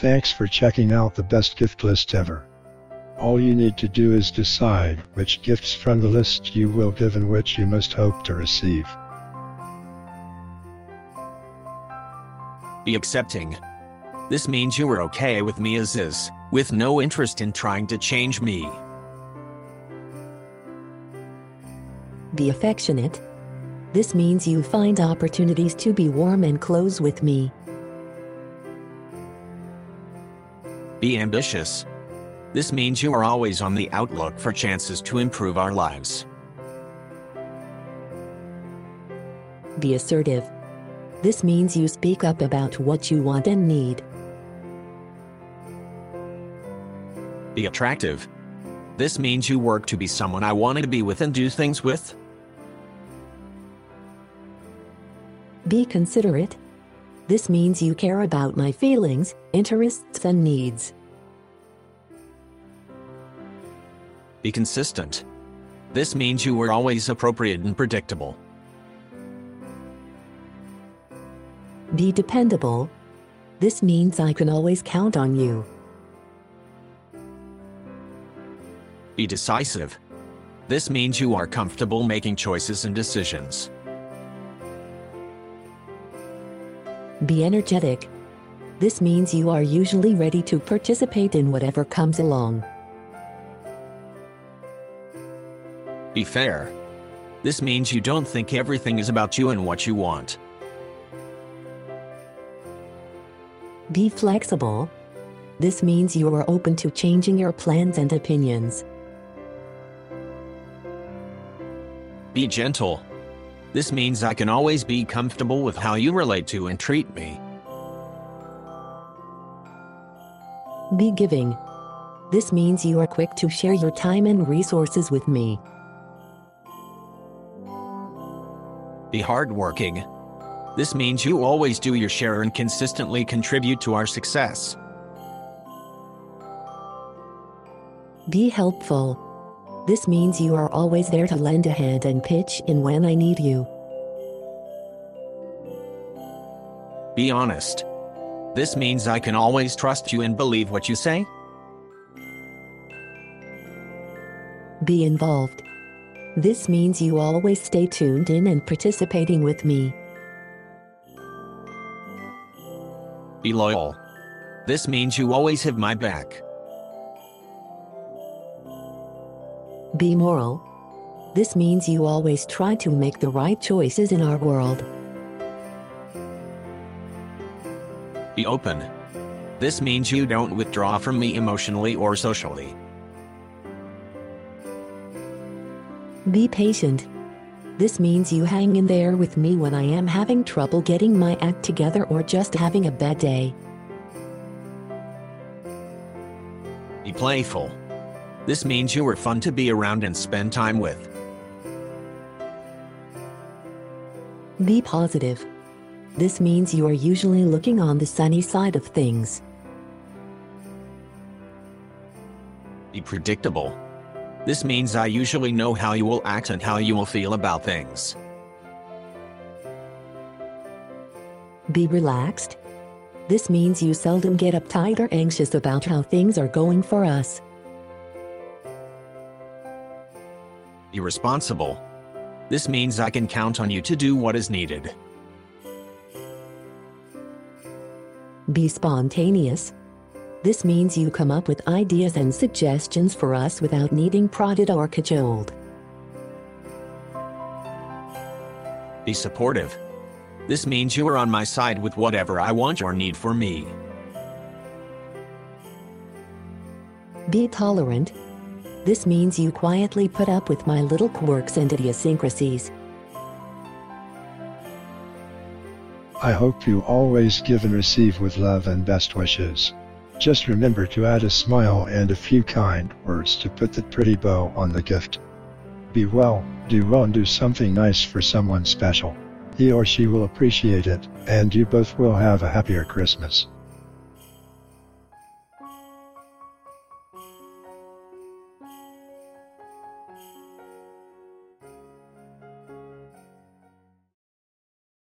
Thanks for checking out the best gift list ever. All you need to do is decide which gifts from the list you will give and which you must hope to receive. Be accepting. This means you are okay with me as is, with no interest in trying to change me. Be affectionate. This means you find opportunities to be warm and close with me. Be ambitious. This means you are always on the outlook for chances to improve our lives. Be assertive. This means you speak up about what you want and need. Be attractive. This means you work to be someone I wanted to be with and do things with. Be considerate. This means you care about my feelings, interests, and needs. Be consistent. This means you are always appropriate and predictable. Be dependable. This means I can always count on you. Be decisive. This means you are comfortable making choices and decisions. Be energetic. This means you are usually ready to participate in whatever comes along. Be fair. This means you don't think everything is about you and what you want. Be flexible. This means you are open to changing your plans and opinions. Be gentle. This means I can always be comfortable with how you relate to and treat me. Be giving. This means you are quick to share your time and resources with me. Be hardworking. This means you always do your share and consistently contribute to our success. Be helpful. This means you are always there to lend a hand and pitch in when I need you. Be honest. This means I can always trust you and believe what you say. Be involved. This means you always stay tuned in and participating with me. Be loyal. This means you always have my back. Be moral. This means you always try to make the right choices in our world. Be open. This means you don't withdraw from me emotionally or socially. Be patient. This means you hang in there with me when I am having trouble getting my act together or just having a bad day. Be playful. This means you are fun to be around and spend time with. Be positive. This means you are usually looking on the sunny side of things. Be predictable. This means I usually know how you will act and how you will feel about things. Be relaxed. This means you seldom get uptight or anxious about how things are going for us. Be responsible. This means I can count on you to do what is needed. Be spontaneous. This means you come up with ideas and suggestions for us without needing prodded or cajoled. Be supportive. This means you are on my side with whatever I want or need for me. Be tolerant. This means you quietly put up with my little quirks and idiosyncrasies. I hope you always give and receive with love and best wishes. Just remember to add a smile and a few kind words to put the pretty bow on the gift. Be well, do well and do something nice for someone special. He or she will appreciate it, and you both will have a happier Christmas.